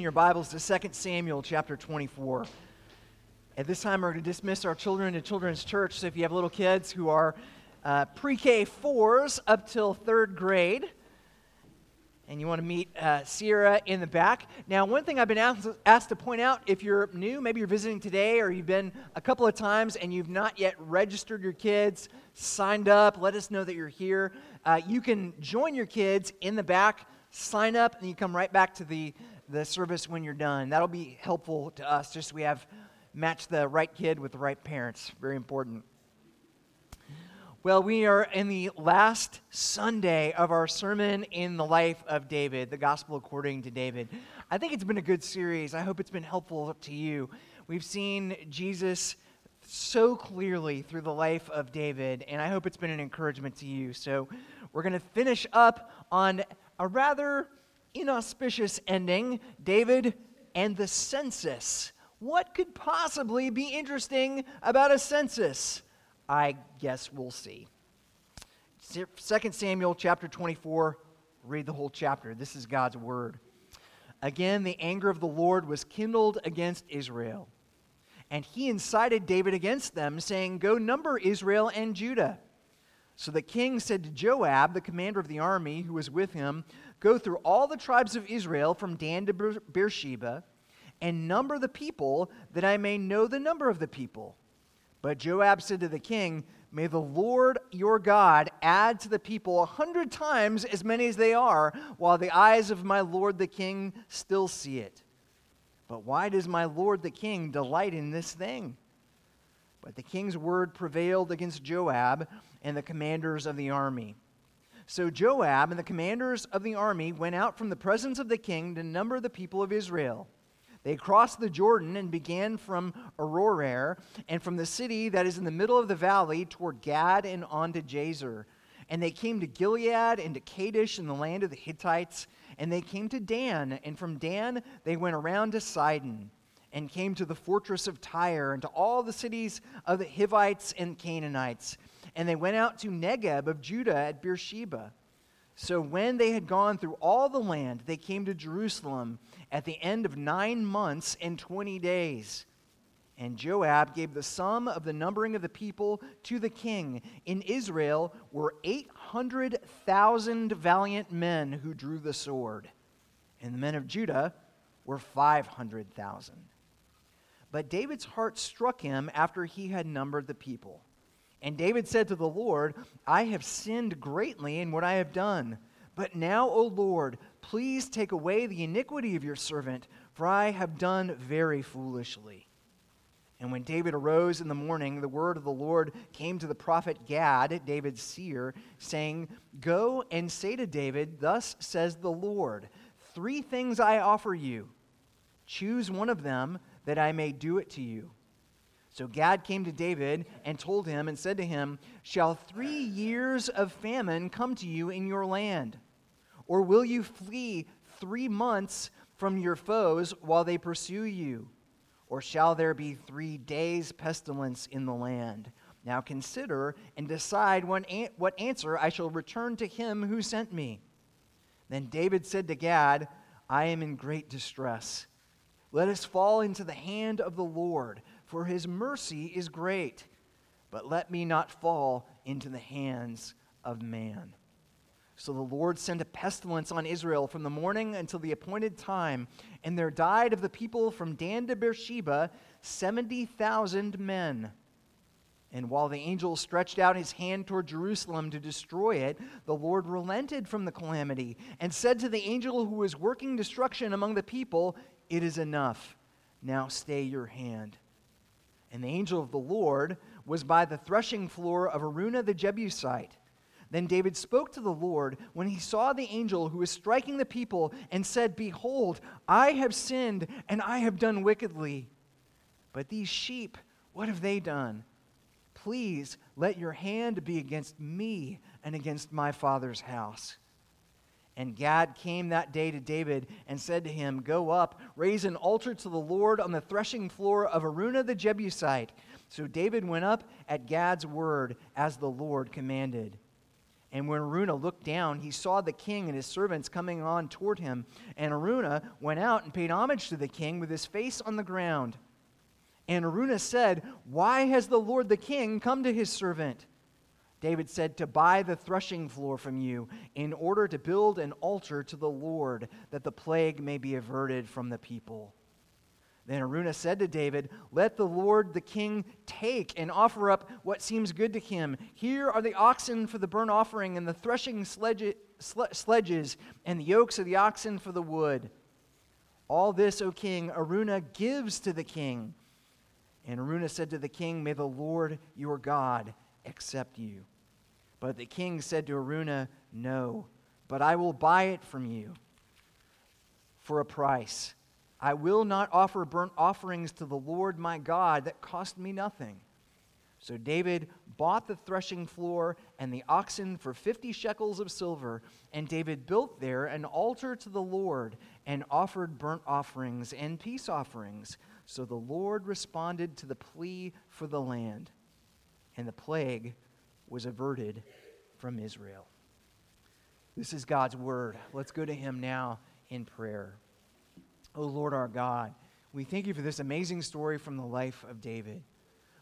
your Bibles to 2 Samuel chapter 24. At this time, we're going to dismiss our children to Children's Church. So if you have little kids who are uh, pre K 4s up till third grade, and you want to meet uh, Sierra in the back. Now, one thing I've been asked, asked to point out if you're new, maybe you're visiting today or you've been a couple of times and you've not yet registered your kids, signed up, let us know that you're here. Uh, you can join your kids in the back, sign up, and you come right back to the the service when you're done. That'll be helpful to us, just we have match the right kid with the right parents. Very important. Well, we are in the last Sunday of our sermon in the life of David, the gospel according to David. I think it's been a good series. I hope it's been helpful to you. We've seen Jesus so clearly through the life of David, and I hope it's been an encouragement to you. So, we're going to finish up on a rather inauspicious ending David and the census. What could possibly be interesting about a census? I guess we'll see. 2 Samuel chapter 24, read the whole chapter. This is God's word. Again, the anger of the Lord was kindled against Israel. And he incited David against them, saying, Go number Israel and Judah. So the king said to Joab, the commander of the army who was with him, Go through all the tribes of Israel from Dan to Beersheba and number the people that I may know the number of the people. But Joab said to the king, May the Lord your God add to the people a hundred times as many as they are, while the eyes of my lord the king still see it. But why does my lord the king delight in this thing? But the king's word prevailed against Joab and the commanders of the army. So Joab and the commanders of the army went out from the presence of the king to number the people of Israel. They crossed the Jordan and began from Aroer and from the city that is in the middle of the valley toward Gad and on to Jazer. And they came to Gilead and to Kadesh in the land of the Hittites. And they came to Dan. And from Dan they went around to Sidon and came to the fortress of Tyre and to all the cities of the Hivites and Canaanites and they went out to Negeb of Judah at Beersheba. So when they had gone through all the land, they came to Jerusalem at the end of nine months and twenty days. And Joab gave the sum of the numbering of the people to the king. In Israel were 800,000 valiant men who drew the sword, and the men of Judah were 500,000. But David's heart struck him after he had numbered the people. And David said to the Lord, I have sinned greatly in what I have done. But now, O Lord, please take away the iniquity of your servant, for I have done very foolishly. And when David arose in the morning, the word of the Lord came to the prophet Gad, David's seer, saying, Go and say to David, Thus says the Lord, Three things I offer you. Choose one of them, that I may do it to you. So Gad came to David and told him and said to him, Shall three years of famine come to you in your land? Or will you flee three months from your foes while they pursue you? Or shall there be three days' pestilence in the land? Now consider and decide what, answer I shall return to him who sent me. Then David said to Gad, I am in great distress. Let us fall into the hand of the Lord for his mercy is great. But let me not fall into the hands of man. So the Lord sent a pestilence on Israel from the morning until the appointed time, and there died of the people from Dan to Beersheba 70,000 men. And while the angel stretched out his hand toward Jerusalem to destroy it, the Lord relented from the calamity and said to the angel who was working destruction among the people, It is enough. Now stay your hand. And the angel of the Lord was by the threshing floor of Araunah the Jebusite. Then David spoke to the Lord when he saw the angel who was striking the people and said, Behold, I have sinned and I have done wickedly. But these sheep, what have they done? Please let your hand be against me and against my father's house. And Gad came that day to David and said to him, Go up, raise an altar to the Lord on the threshing floor of Araunah the Jebusite. So David went up at Gad's word as the Lord commanded. And when Araunah looked down, he saw the king and his servants coming on toward him. And Araunah went out and paid homage to the king with his face on the ground. And Araunah said, Why has the Lord the king come to his servant? David said, To buy the threshing floor from you, in order to build an altar to the Lord, that the plague may be averted from the people. Then Araunah said to David, Let the Lord the king take and offer up what seems good to him. Here are the oxen for the burnt offering, and the threshing sledges, and the yokes of the oxen for the wood. All this, O king, Araunah gives to the king. And Araunah said to the king, May the Lord your God accept you. But the king said to Araunah, No, but I will buy it from you for a price I will not offer burnt offerings to the Lord my God that cost me nothing. So David bought the threshing floor and the oxen for 50 shekels of silver, and David built there an altar to the Lord and offered burnt offerings and peace offerings. So the Lord responded to the plea for the land, and the plague was averted from Israel. This is God's word. Let's go to him now in prayer. O oh Lord our God, we thank you for this amazing story from the life of David.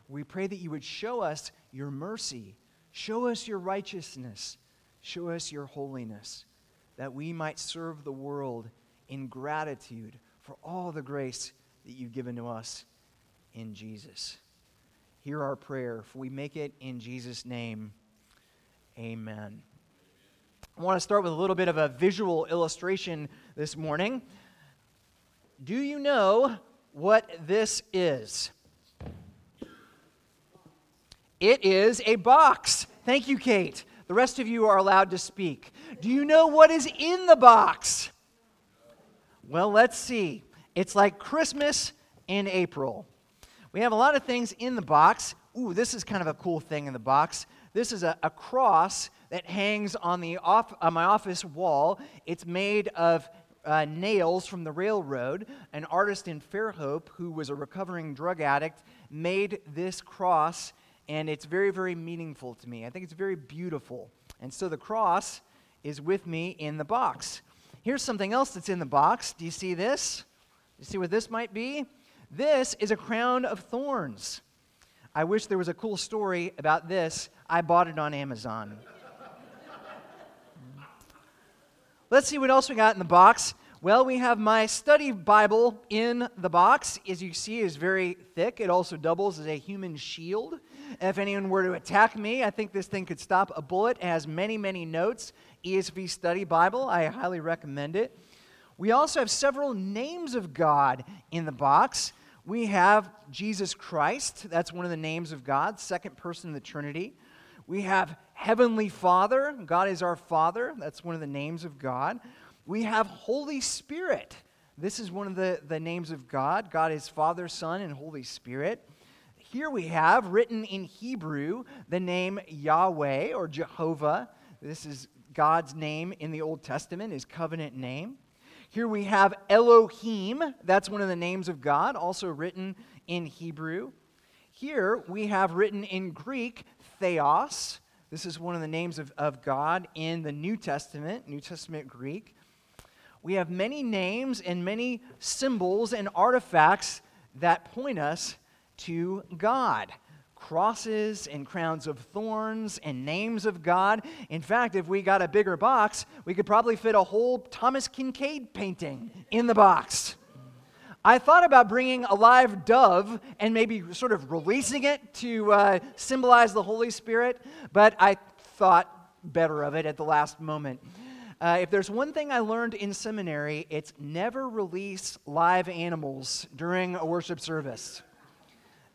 We pray that you would show us your mercy, show us your righteousness, show us your holiness, that we might serve the world in gratitude for all the grace that you've given to us in Jesus. Hear our prayer, for we make it in Jesus' name. Amen. I want to start with a little bit of a visual illustration this morning. Do you know what this is? It is a box. Thank you, Kate. The rest of you are allowed to speak. Do you know what is in the box? Well, let's see. It's like Christmas in April. We have a lot of things in the box. Ooh, this is kind of a cool thing in the box. This is a, a cross that hangs on, the off, on my office wall. It's made of uh, nails from the railroad. An artist in Fairhope, who was a recovering drug addict, made this cross, and it's very, very meaningful to me. I think it's very beautiful. And so the cross is with me in the box. Here's something else that's in the box. Do you see this? Do You see what this might be? This is a crown of thorns. I wish there was a cool story about this. I bought it on Amazon. Let's see what else we got in the box. Well, we have my study Bible in the box. As you see, is very thick. It also doubles as a human shield. If anyone were to attack me, I think this thing could stop a bullet. It has many, many notes. ESV Study Bible. I highly recommend it. We also have several names of God in the box. We have Jesus Christ. That's one of the names of God, second person of the Trinity. We have Heavenly Father. God is our Father. That's one of the names of God. We have Holy Spirit. This is one of the, the names of God. God is Father, Son, and Holy Spirit. Here we have, written in Hebrew, the name Yahweh or Jehovah. This is God's name in the Old Testament, his covenant name. Here we have Elohim. That's one of the names of God, also written in Hebrew. Here we have written in Greek Theos. This is one of the names of, of God in the New Testament, New Testament Greek. We have many names and many symbols and artifacts that point us to God crosses and crowns of thorns and names of God. In fact, if we got a bigger box, we could probably fit a whole Thomas Kinkade painting in the box. I thought about bringing a live dove and maybe sort of releasing it to uh, symbolize the Holy Spirit, but I thought better of it at the last moment. Uh, if there's one thing I learned in seminary, it's never release live animals during a worship service.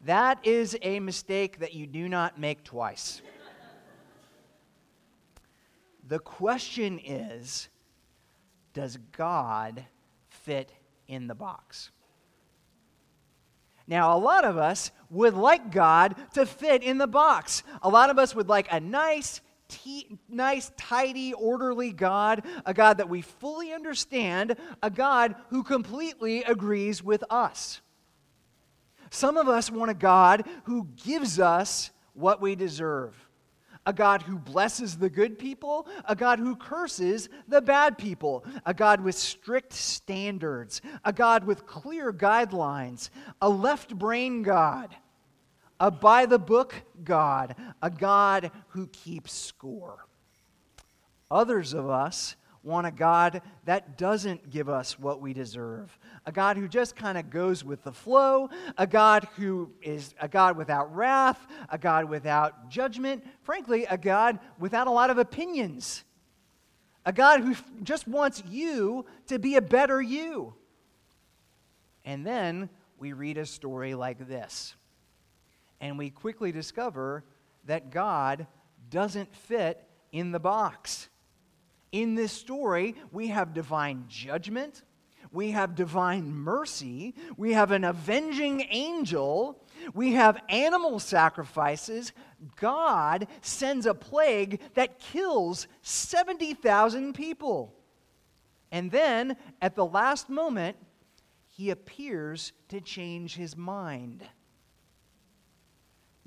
That is a mistake that you do not make twice. the question is Does God fit in the box? Now, a lot of us would like God to fit in the box. A lot of us would like a nice, nice, tidy, orderly God, a God that we fully understand, a God who completely agrees with us. Some of us want a God who gives us what we deserve, a God who blesses the good people, a God who curses the bad people, a God with strict standards, a God with clear guidelines, a left brain God, a by the book God, a God who keeps score. Others of us want a God that doesn't give us what we deserve, a God who just kind of goes with the flow, a God who is a God without wrath, a God without judgment, frankly, a God without a lot of opinions, a God who just wants you to be a better you. And then we read a story like this, and we quickly discover that God doesn't fit in the box. In this story, we have divine judgment, we have divine mercy, we have an avenging angel, we have animal sacrifices. God sends a plague that kills 70,000 people. And then, at the last moment, he appears to change his mind.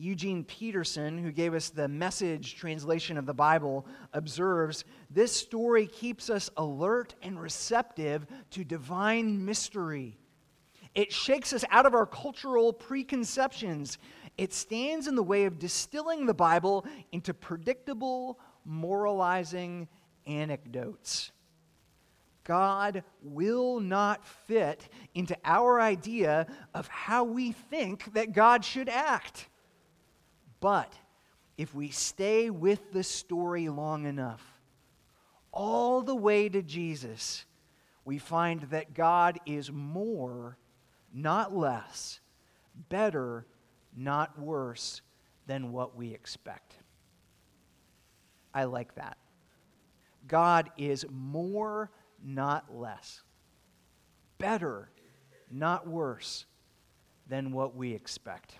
Eugene Peterson, who gave us the message translation of the Bible, observes this story keeps us alert and receptive to divine mystery. It shakes us out of our cultural preconceptions. It stands in the way of distilling the Bible into predictable, moralizing anecdotes. God will not fit into our idea of how we think that God should act. But if we stay with the story long enough, all the way to Jesus, we find that God is more, not less, better, not worse than what we expect. I like that. God is more, not less, better, not worse than what we expect.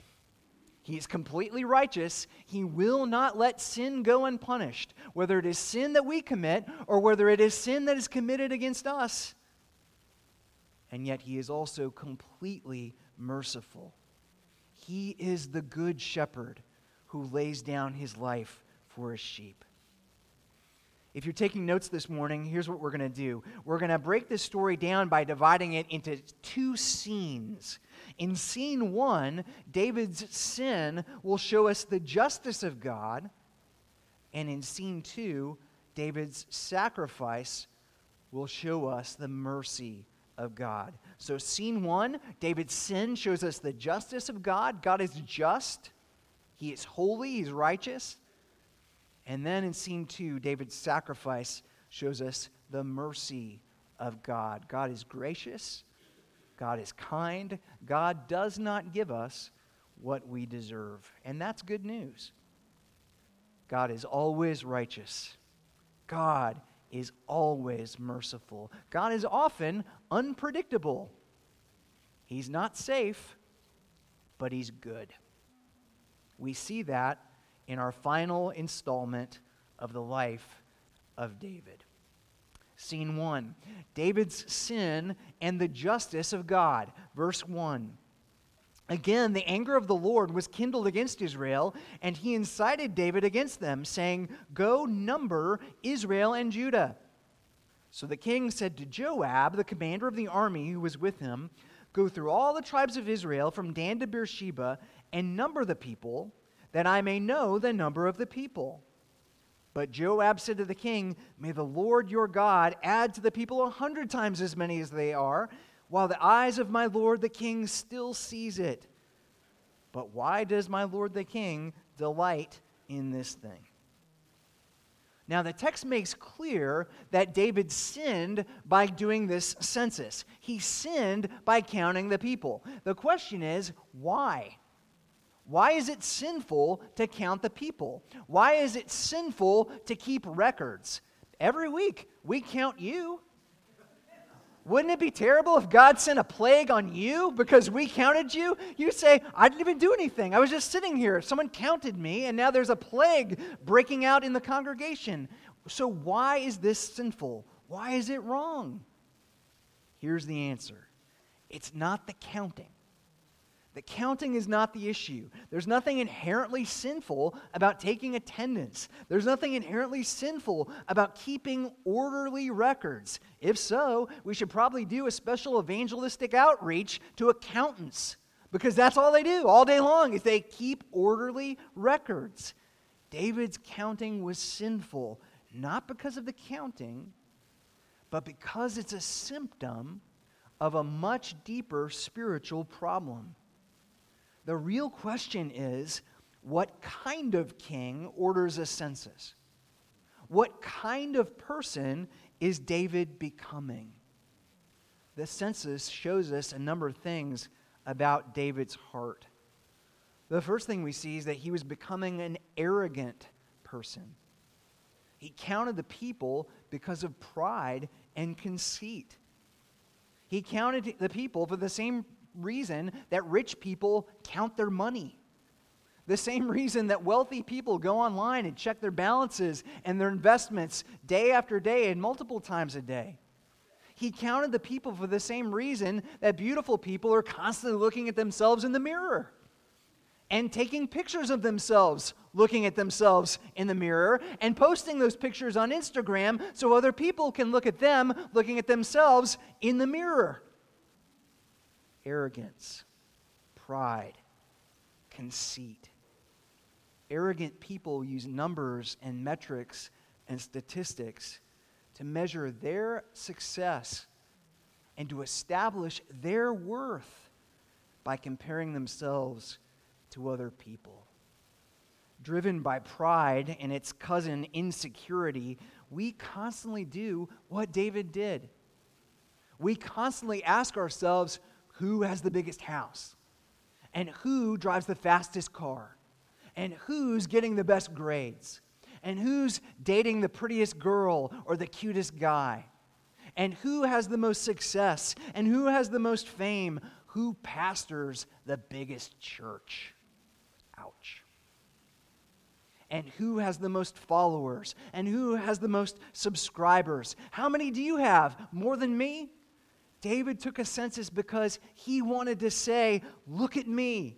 He's completely righteous. He will not let sin go unpunished, whether it is sin that we commit or whether it is sin that is committed against us. And yet, He is also completely merciful. He is the good shepherd who lays down his life for his sheep. If you're taking notes this morning, here's what we're going to do. We're going to break this story down by dividing it into two scenes. In scene one, David's sin will show us the justice of God. And in scene two, David's sacrifice will show us the mercy of God. So, scene one, David's sin shows us the justice of God. God is just, He is holy, He's righteous. And then in scene two, David's sacrifice shows us the mercy of God. God is gracious, God is kind, God does not give us what we deserve. And that's good news. God is always righteous. God is always merciful. God is often unpredictable. He's not safe, but He's good. We see that in our final installment of the life of David. Scene one David's sin and the justice of God. Verse 1. Again, the anger of the Lord was kindled against Israel, and he incited David against them, saying, Go number Israel and Judah. So the king said to Joab, the commander of the army who was with him, Go through all the tribes of Israel from Dan to Beersheba and number the people that I may know the number of the people. But Joab said to the king, May the Lord your God add to the people a hundred times as many as they are, while the eyes of my lord the king still sees it. But why does my lord the king delight in this thing? Now, the text makes clear that David sinned by doing this census. He sinned by counting the people. The question is, why? Why is it sinful to count the people? Why is it sinful to keep records? Every week, we count you. Wouldn't it be terrible if God sent a plague on you because we counted you? You say, I didn't even do anything. I was just sitting here. Someone counted me, and now there's a plague breaking out in the congregation. So, why is this sinful? Why is it wrong? Here's the answer it's not the counting, the counting is not the issue. There's nothing inherently sinful about taking attendance. There's nothing inherently sinful about keeping orderly records. If so, we should probably do a special evangelistic outreach to accountants because that's all they do all day long is they keep orderly records. David's counting was sinful not because of the counting, but because it's a symptom of a much deeper spiritual problem. The real question is what kind of king orders a census? What kind of person is David becoming? The census shows us a number of things about David's heart. The first thing we see is that he was becoming an arrogant person. He counted the people because of pride and conceit. He counted the people for the same reason that rich people count their money. The same reason that wealthy people go online and check their balances and their investments day after day and multiple times a day. He counted the people for the same reason that beautiful people are constantly looking at themselves in the mirror and taking pictures of themselves, looking at themselves in the mirror, and posting those pictures on Instagram so other people can look at them looking at themselves in the mirror arrogance, pride, conceit. Arrogant people use numbers and metrics and statistics to measure their success and to establish their worth by comparing themselves to other people. Driven by pride and its cousin insecurity, we constantly do what David did. We constantly ask ourselves, who has the biggest house, and who drives the fastest car, and who's getting the best grades, and who's dating the prettiest girl or the cutest guy, and who has the most success, and who has the most fame, who pastors the biggest church. Ouch. And who has the most followers? And who has the most subscribers? How many do you have? More than me? David took a census because he wanted to say, Look at me.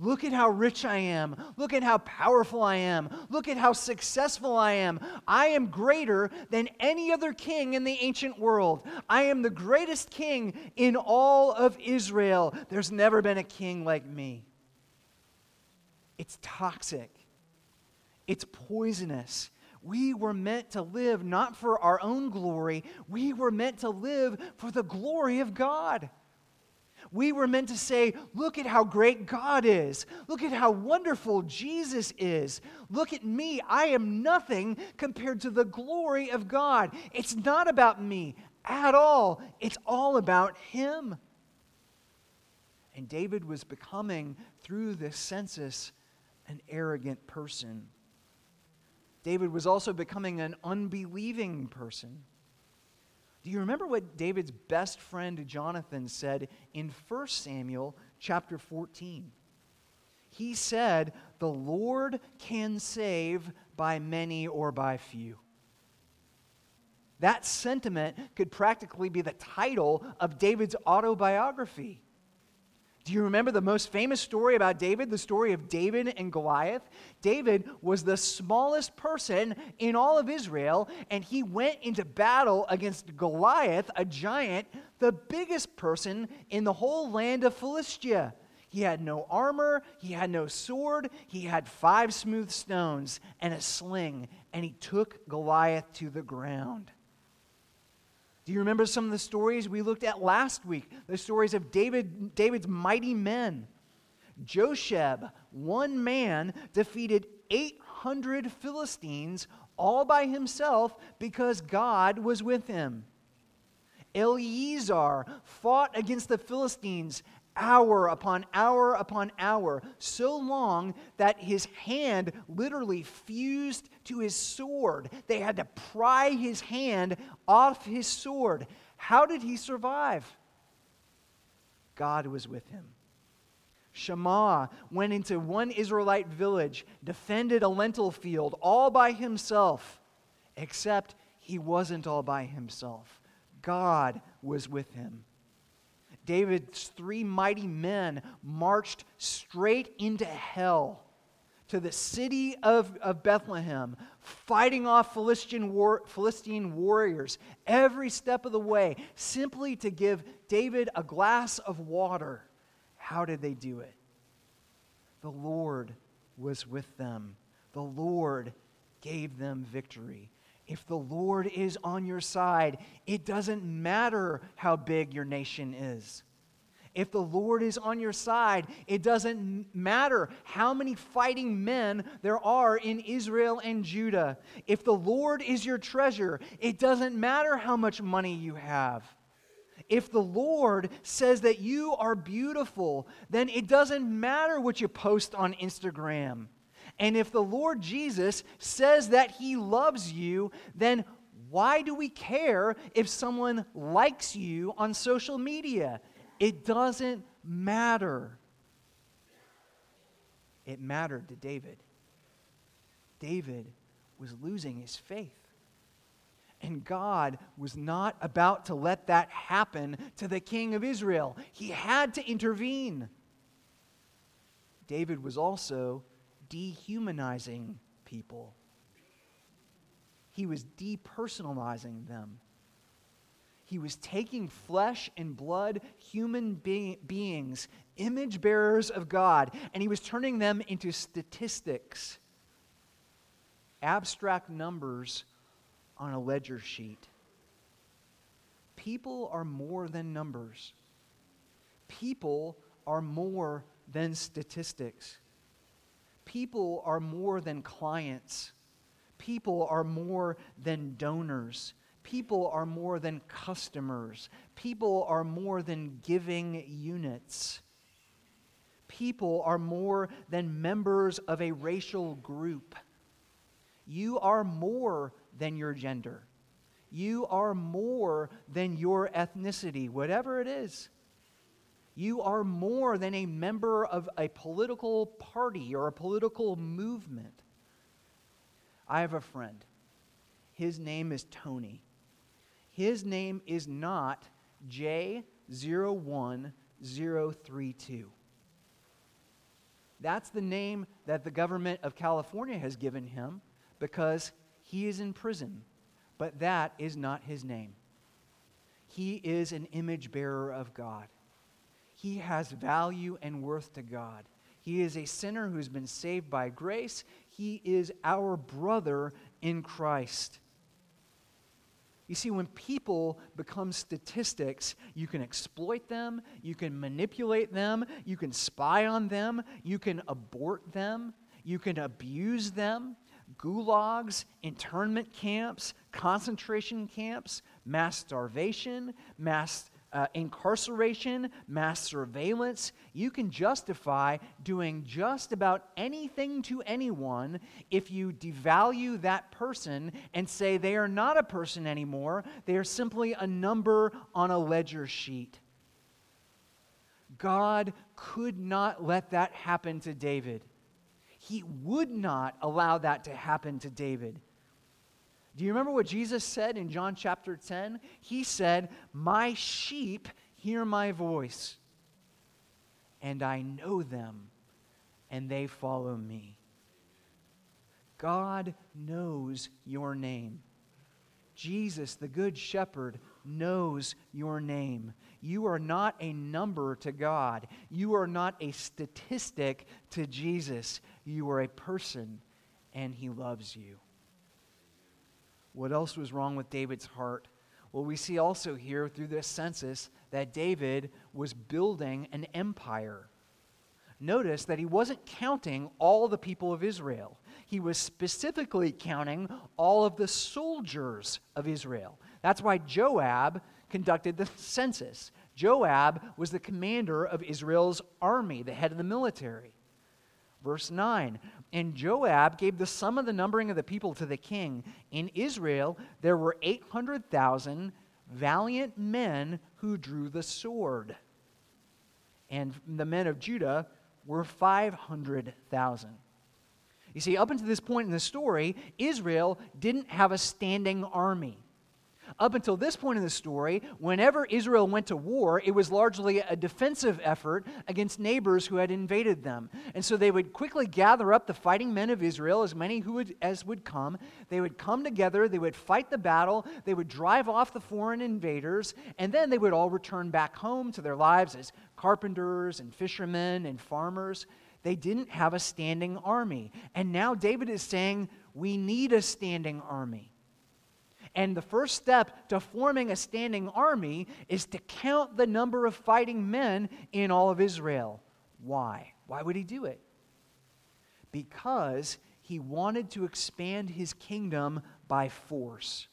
Look at how rich I am. Look at how powerful I am. Look at how successful I am. I am greater than any other king in the ancient world. I am the greatest king in all of Israel. There's never been a king like me. It's toxic, it's poisonous, we were meant to live not for our own glory, we were meant to live for the glory of God. We were meant to say, Look at how great God is. Look at how wonderful Jesus is. Look at me. I am nothing compared to the glory of God. It's not about me at all, it's all about Him. And David was becoming, through this census, an arrogant person. David was also becoming an unbelieving person. Do you remember what David's best friend Jonathan said in 1 Samuel chapter 14? He said, The Lord can save by many or by few. That sentiment could practically be the title of David's autobiography. Do you remember the most famous story about David, the story of David and Goliath? David was the smallest person in all of Israel, and he went into battle against Goliath, a giant, the biggest person in the whole land of Philistia. He had no armor, he had no sword, he had five smooth stones and a sling, and he took Goliath to the ground. Do you remember some of the stories we looked at last week? The stories of David, David's mighty men. Josheb, one man, defeated 800 Philistines all by himself because God was with him. Eleazar fought against the Philistines hour upon hour upon hour, so long that his hand literally fused to his sword. They had to pry his hand off his sword. How did he survive? God was with him. Shammah went into one Israelite village, defended a lentil field all by himself, except he wasn't all by himself. God was with him. David's three mighty men marched straight into hell to the city of, of Bethlehem, fighting off Philistine, war, Philistine warriors every step of the way, simply to give David a glass of water. How did they do it? The Lord was with them, the Lord gave them victory. If the Lord is on your side, it doesn't matter how big your nation is. If the Lord is on your side, it doesn't matter how many fighting men there are in Israel and Judah. If the Lord is your treasure, it doesn't matter how much money you have. If the Lord says that you are beautiful, then it doesn't matter what you post on Instagram. And if the Lord Jesus says that he loves you, then why do we care if someone likes you on social media? It doesn't matter. It mattered to David. David was losing his faith. And God was not about to let that happen to the king of Israel. He had to intervene. David was also dehumanizing people, he was depersonalizing them. He was taking flesh and blood, human be- beings, image bearers of God, and he was turning them into statistics, abstract numbers on a ledger sheet. People are more than numbers, people are more than statistics. People are more than clients. People are more than donors. People are more than customers. People are more than giving units. People are more than members of a racial group. You are more than your gender. You are more than your ethnicity, whatever it is. You are more than a member of a political party or a political movement. I have a friend. His name is Tony. His name is not J01032. That's the name that the government of California has given him because he is in prison. But that is not his name. He is an image bearer of God. He has value and worth to God. He is a sinner who's been saved by grace. He is our brother in Christ. You see, when people become statistics, you can exploit them, you can manipulate them, you can spy on them, you can abort them, you can abuse them. Gulags, internment camps, concentration camps, mass starvation, mass uh, incarceration, mass surveillance, you can justify doing just about anything to anyone if you devalue that person and say they are not a person anymore, they are simply a number on a ledger sheet. God could not let that happen to David. He would not allow that to happen to David. Do you remember what Jesus said in John chapter 10? He said, My sheep hear my voice, and I know them, and they follow me. God knows your name. Jesus, the Good Shepherd, knows your name. You are not a number to God. You are not a statistic to Jesus. You are a person, and He loves you. What else was wrong with David's heart? Well, we see also here through this census that David was building an empire. Notice that he wasn't counting all the people of Israel. He was specifically counting all of the soldiers of Israel. That's why Joab conducted the census. Joab was the commander of Israel's army, the head of the military. Verse 9 And Joab gave the sum of the numbering of the people to the king. In Israel, there were 800,000 valiant men who drew the sword. And the men of Judah were 500,000. You see, up until this point in the story, Israel didn't have a standing army. Up until this point in the story, whenever Israel went to war, it was largely a defensive effort against neighbors who had invaded them. And so they would quickly gather up the fighting men of Israel, as many who would, as would come. They would come together, they would fight the battle, they would drive off the foreign invaders, and then they would all return back home to their lives as carpenters and fishermen and farmers. They didn't have a standing army. And now David is saying, we need a standing army. And the first step to forming a standing army is to count the number of fighting men in all of Israel. Why? Why would he do it? Because he wanted to expand his kingdom by force.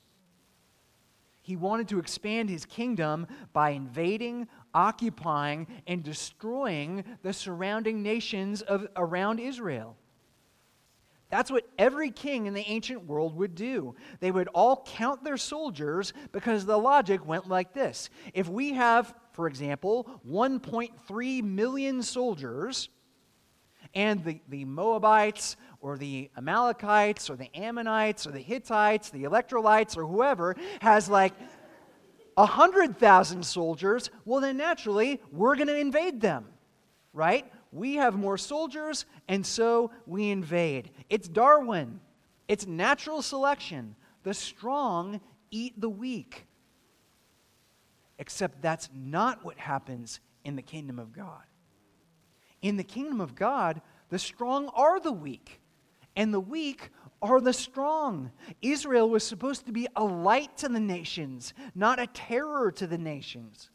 He wanted to expand his kingdom by invading, occupying, and destroying the surrounding nations of, around Israel. That's what every king in the ancient world would do. They would all count their soldiers because the logic went like this. If we have, for example, 1.3 million soldiers, and the, the Moabites or the Amalekites or the Ammonites or the Hittites, the Electrolytes or whoever has like 100,000 soldiers, well, then naturally we're going to invade them, right? We have more soldiers, and so we invade. It's Darwin, it's natural selection. The strong eat the weak. Except that's not what happens in the kingdom of God. In the kingdom of God, the strong are the weak, and the weak are the strong. Israel was supposed to be a light to the nations, not a terror to the nations.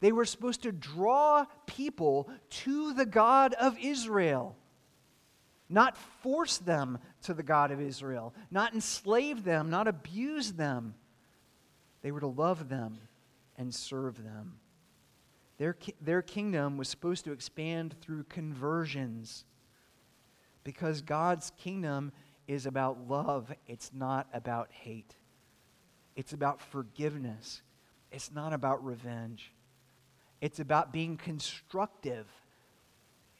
They were supposed to draw people to the God of Israel, not force them to the God of Israel, not enslave them, not abuse them. They were to love them and serve them. Their, their kingdom was supposed to expand through conversions because God's kingdom is about love, it's not about hate. It's about forgiveness, it's not about revenge. It's about being constructive.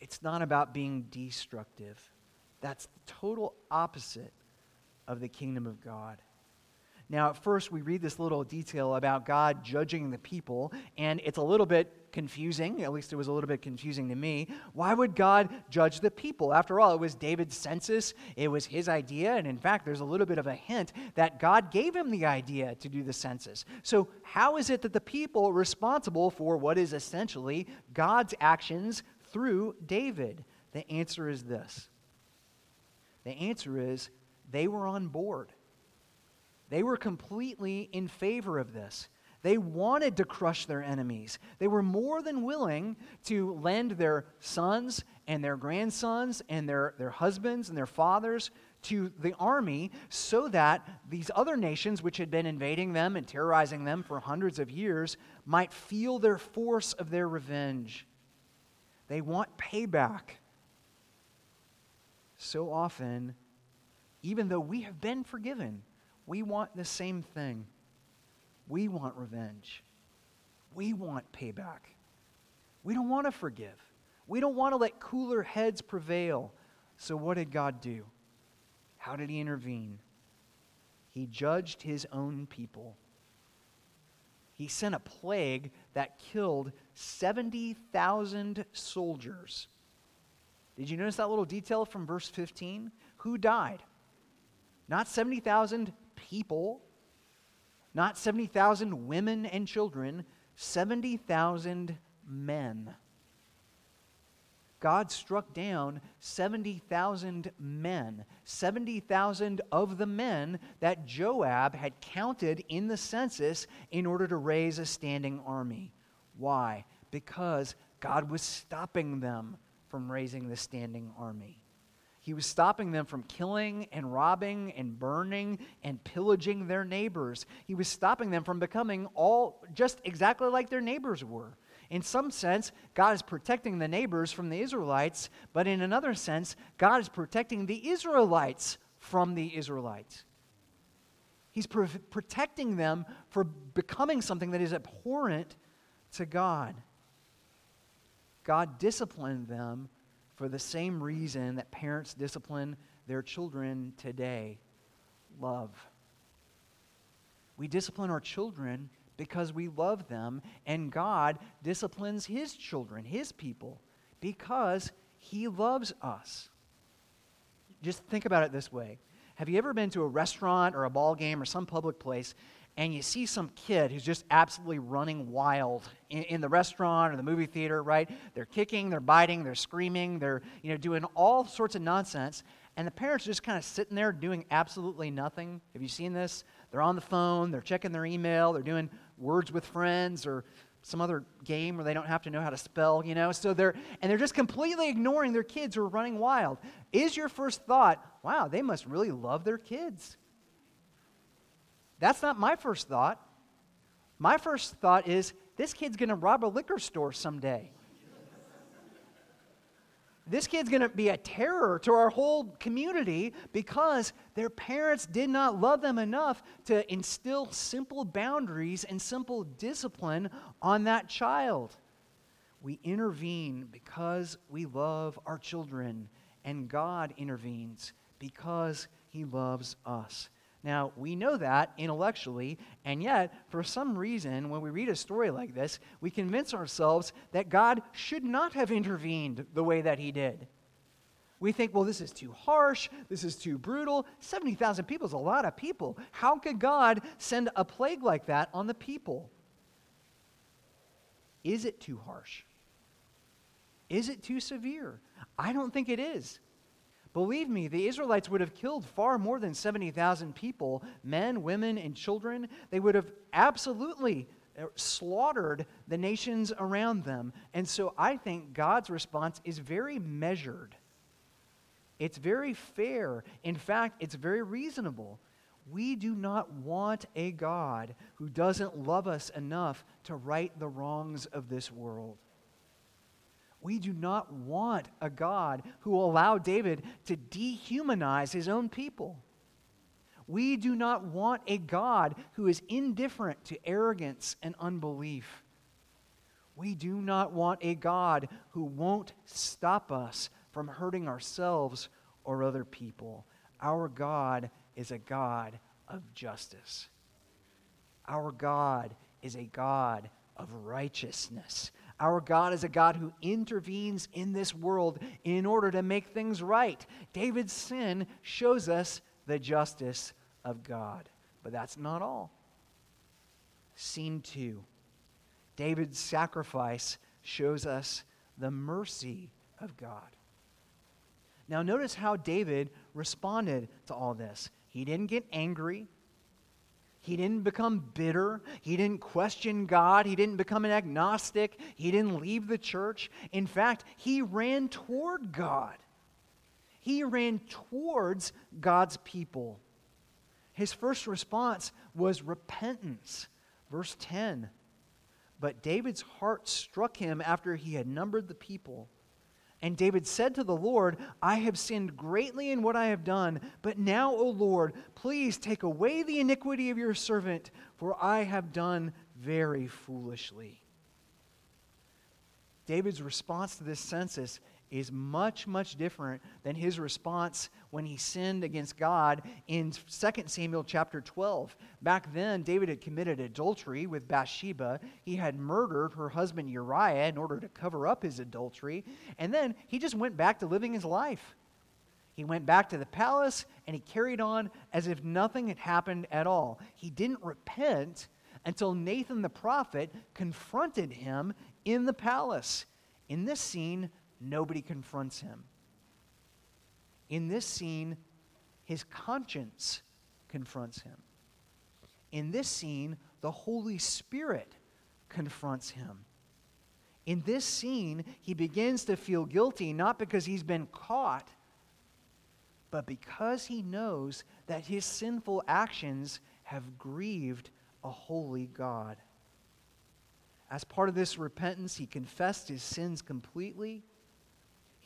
It's not about being destructive. That's the total opposite of the kingdom of God. Now, at first, we read this little detail about God judging the people, and it's a little bit confusing. At least it was a little bit confusing to me. Why would God judge the people? After all, it was David's census, it was his idea, and in fact, there's a little bit of a hint that God gave him the idea to do the census. So, how is it that the people are responsible for what is essentially God's actions through David? The answer is this the answer is they were on board. They were completely in favor of this. They wanted to crush their enemies. They were more than willing to lend their sons and their grandsons and their, their husbands and their fathers to the army so that these other nations, which had been invading them and terrorizing them for hundreds of years, might feel their force of their revenge. They want payback. So often, even though we have been forgiven, we want the same thing. We want revenge. We want payback. We don't want to forgive. We don't want to let cooler heads prevail. So, what did God do? How did He intervene? He judged His own people. He sent a plague that killed 70,000 soldiers. Did you notice that little detail from verse 15? Who died? Not 70,000 people, not 70,000 women and children, 70,000 men. God struck down 70,000 men, 70,000 of the men that Joab had counted in the census in order to raise a standing army. Why? Because God was stopping them from raising the standing army. He was stopping them from killing and robbing and burning and pillaging their neighbors. He was stopping them from becoming all just exactly like their neighbors were. In some sense, God is protecting the neighbors from the Israelites, but in another sense, God is protecting the Israelites from the Israelites. He's pro- protecting them for becoming something that is abhorrent to God. God disciplined them for the same reason that parents discipline their children today love. We discipline our children because we love them, and God disciplines His children, His people, because He loves us. Just think about it this way Have you ever been to a restaurant or a ball game or some public place and you see some kid who's just absolutely running wild in, in, the restaurant or the movie theater, right? They're kicking, they're biting, they're screaming, they're you know doing all sorts of nonsense, and the parents are just kind of sitting there doing absolutely nothing. Have you seen this? They're on the phone, they're checking their email, they're doing words with friends or some other game where they don't have to know how to spell, you know. So they're and they're just completely ignoring their kids who are running wild. Is your first thought, wow, they must really love their kids? That's not my first thought. My first thought is this kid's going to rob a liquor store someday. this kid's going to be a terror to our whole community because their parents did not love them enough to instill simple boundaries and simple discipline on that child. We intervene because we love our children, and God intervenes because He loves us. Now, we know that intellectually, and yet, for some reason, when we read a story like this, we convince ourselves that God should not have intervened the way that he did. We think, well, this is too harsh, this is too brutal. 70,000 people is a lot of people. How could God send a plague like that on the people? Is it too harsh? Is it too severe? I don't think it is. Believe me, the Israelites would have killed far more than 70,000 people men, women, and children. They would have absolutely uh, slaughtered the nations around them. And so I think God's response is very measured. It's very fair. In fact, it's very reasonable. We do not want a God who doesn't love us enough to right the wrongs of this world. We do not want a God who will allow David to dehumanize his own people. We do not want a God who is indifferent to arrogance and unbelief. We do not want a God who won't stop us from hurting ourselves or other people. Our God is a God of justice. Our God is a God of righteousness. Our God is a God who intervenes in this world in order to make things right. David's sin shows us the justice of God. But that's not all. Scene two David's sacrifice shows us the mercy of God. Now, notice how David responded to all this. He didn't get angry. He didn't become bitter. He didn't question God. He didn't become an agnostic. He didn't leave the church. In fact, he ran toward God. He ran towards God's people. His first response was repentance. Verse 10. But David's heart struck him after he had numbered the people and David said to the Lord, I have sinned greatly in what I have done, but now, O Lord, please take away the iniquity of your servant, for I have done very foolishly. David's response to this census is much, much different than his response when he sinned against God in 2 Samuel chapter 12. Back then, David had committed adultery with Bathsheba. He had murdered her husband Uriah in order to cover up his adultery. And then he just went back to living his life. He went back to the palace and he carried on as if nothing had happened at all. He didn't repent until Nathan the prophet confronted him in the palace. In this scene, nobody confronts him. In this scene, his conscience confronts him. In this scene, the Holy Spirit confronts him. In this scene, he begins to feel guilty not because he's been caught, but because he knows that his sinful actions have grieved a holy God. As part of this repentance, he confessed his sins completely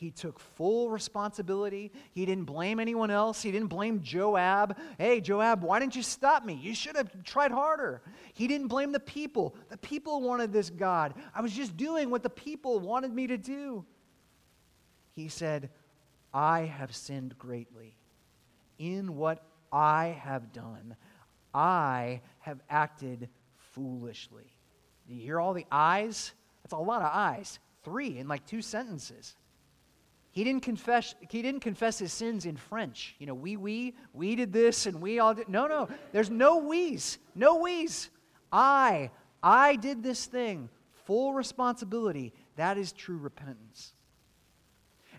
he took full responsibility. He didn't blame anyone else. He didn't blame Joab. Hey, Joab, why didn't you stop me? You should have tried harder. He didn't blame the people. The people wanted this God. I was just doing what the people wanted me to do. He said, I have sinned greatly in what I have done. I have acted foolishly. Do you hear all the I's? That's a lot of I's. Three in like two sentences. He didn't confess, he didn't confess his sins in French. You know, we, we, we did this and we all did. No, no, there's no we's. No we's. I, I did this thing. Full responsibility. That is true repentance.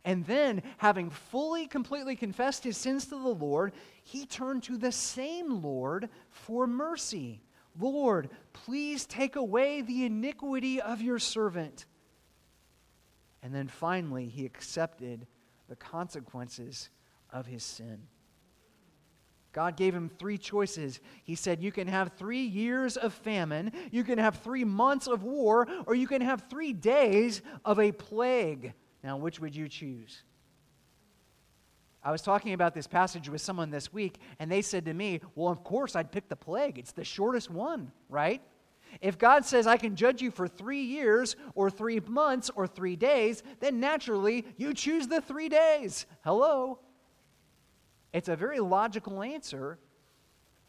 And then, having fully, completely confessed his sins to the Lord, he turned to the same Lord for mercy. Lord, please take away the iniquity of your servant. And then finally, he accepted the consequences of his sin. God gave him three choices. He said, You can have three years of famine, you can have three months of war, or you can have three days of a plague. Now, which would you choose? I was talking about this passage with someone this week, and they said to me, Well, of course, I'd pick the plague. It's the shortest one, right? If God says, I can judge you for three years, or three months, or three days, then naturally you choose the three days. Hello? It's a very logical answer,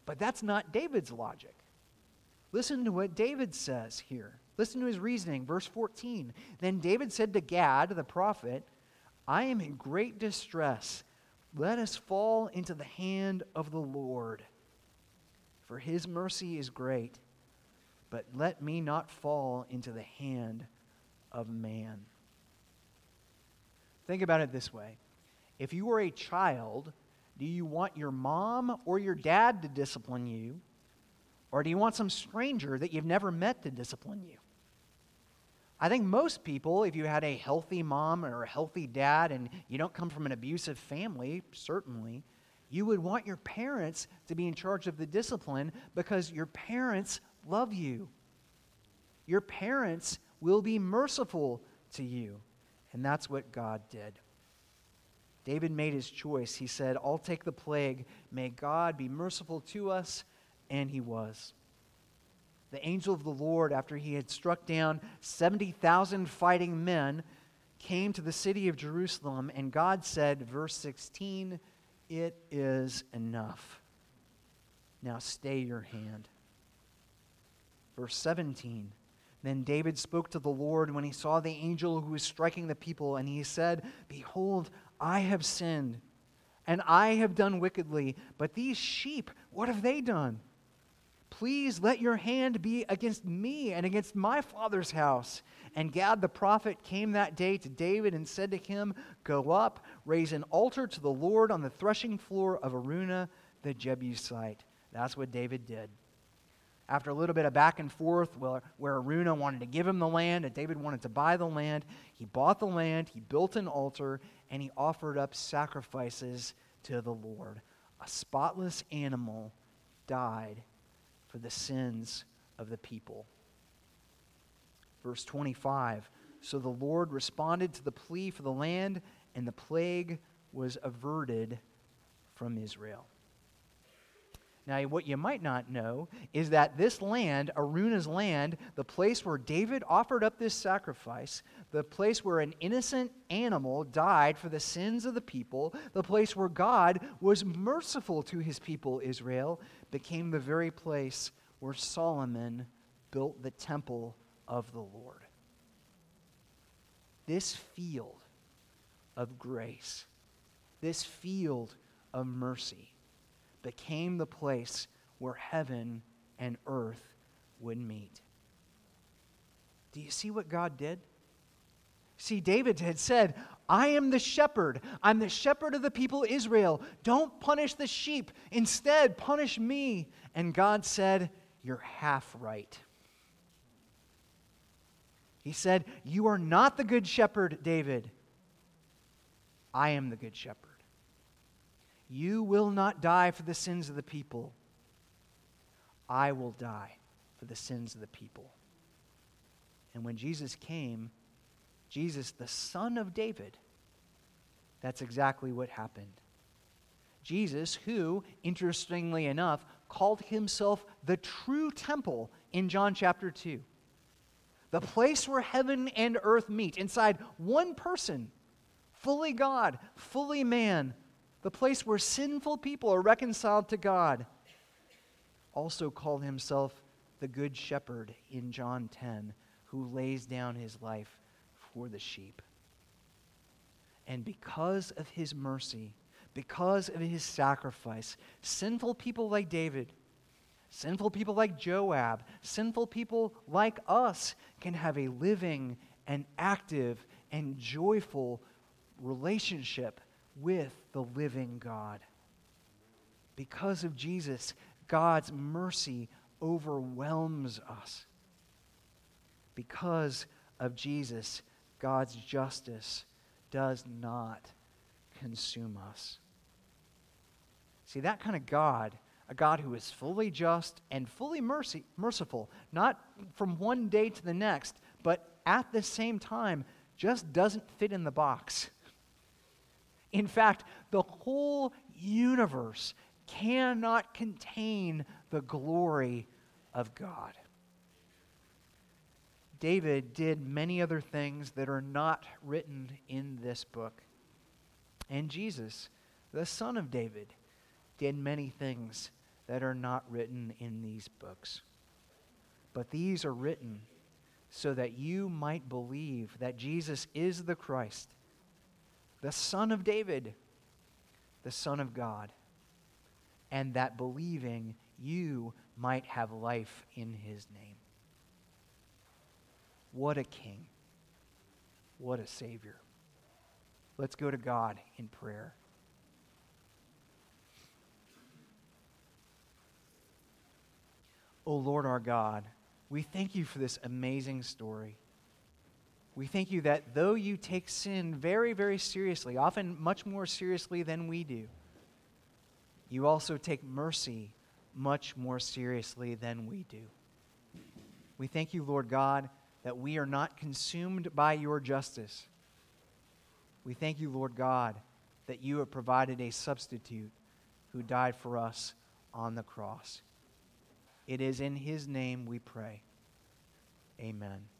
but that's not David's logic. Listen to what David says here. Listen to his reasoning. Verse 14. Then David said to Gad, the prophet, I am in great distress. Let us fall into the hand of the Lord, for his mercy is great. But let me not fall into the hand of man. Think about it this way if you were a child, do you want your mom or your dad to discipline you? Or do you want some stranger that you've never met to discipline you? I think most people, if you had a healthy mom or a healthy dad and you don't come from an abusive family, certainly, you would want your parents to be in charge of the discipline because your parents love you. Your parents will be merciful to you. And that's what God did. David made his choice. He said, I'll take the plague. May God be merciful to us. And he was. The angel of the Lord, after he had struck down 70,000 fighting men, came to the city of Jerusalem, and God said, verse 16, It is enough. Now stay your hand. Verse 17, then David spoke to the Lord when he saw the angel who was striking the people, and he said, Behold, I have sinned, and I have done wickedly, but these sheep, what have they done? Please let your hand be against me and against my father's house. And Gad the prophet came that day to David and said to him, Go up, raise an altar to the Lord on the threshing floor of Araunah the Jebusite. That's what David did. After a little bit of back and forth, where, where Araunah wanted to give him the land and David wanted to buy the land, he bought the land, he built an altar, and he offered up sacrifices to the Lord. A spotless animal died for the sins of the people. Verse 25 So the Lord responded to the plea for the land, and the plague was averted from Israel. Now, what you might not know is that this land, Araunah's land, the place where David offered up this sacrifice, the place where an innocent animal died for the sins of the people, the place where God was merciful to his people, Israel, became the very place where Solomon built the temple of the Lord. This field of grace, this field of mercy, became the place where heaven and earth would meet. Do you see what God did? See, David had said, I am the shepherd. I'm the shepherd of the people Israel. Don't punish the sheep. Instead, punish me. And God said, You're half right. He said, You are not the good shepherd, David. I am the good shepherd. You will not die for the sins of the people. I will die for the sins of the people. And when Jesus came, Jesus, the son of David, that's exactly what happened. Jesus, who, interestingly enough, called himself the true temple in John chapter 2. The place where heaven and earth meet inside one person, fully God, fully man, the place where sinful people are reconciled to God. also called himself the Good Shepherd in John 10, who lays down his life for the sheep. And because of his mercy, because of his sacrifice, sinful people like David, sinful people like Joab, sinful people like us can have a living and active and joyful relationship with the living God. Because of Jesus, God's mercy overwhelms us. Because of Jesus, God's justice does not consume us. See, that kind of God, a God who is fully just and fully mercy, merciful, not from one day to the next, but at the same time, just doesn't fit in the box. In fact, the whole universe cannot contain the glory of God. David did many other things that are not written in this book. And Jesus, the son of David, did many things that are not written in these books. But these are written so that you might believe that Jesus is the Christ, the Son of David, the Son of God, and that believing you might have life in his name. What a king. What a savior. Let's go to God in prayer. O oh Lord our God, we thank you for this amazing story. We thank you that though you take sin very, very seriously, often much more seriously than we do, you also take mercy much more seriously than we do. We thank you, Lord God that we are not consumed by your justice. We thank you, Lord God, that you have provided a substitute who died for us on the cross. It is in his name we pray. Amen.